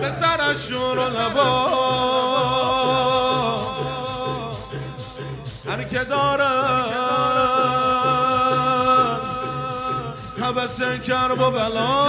به سرش شور و هر که دارم حبس کرب و بلان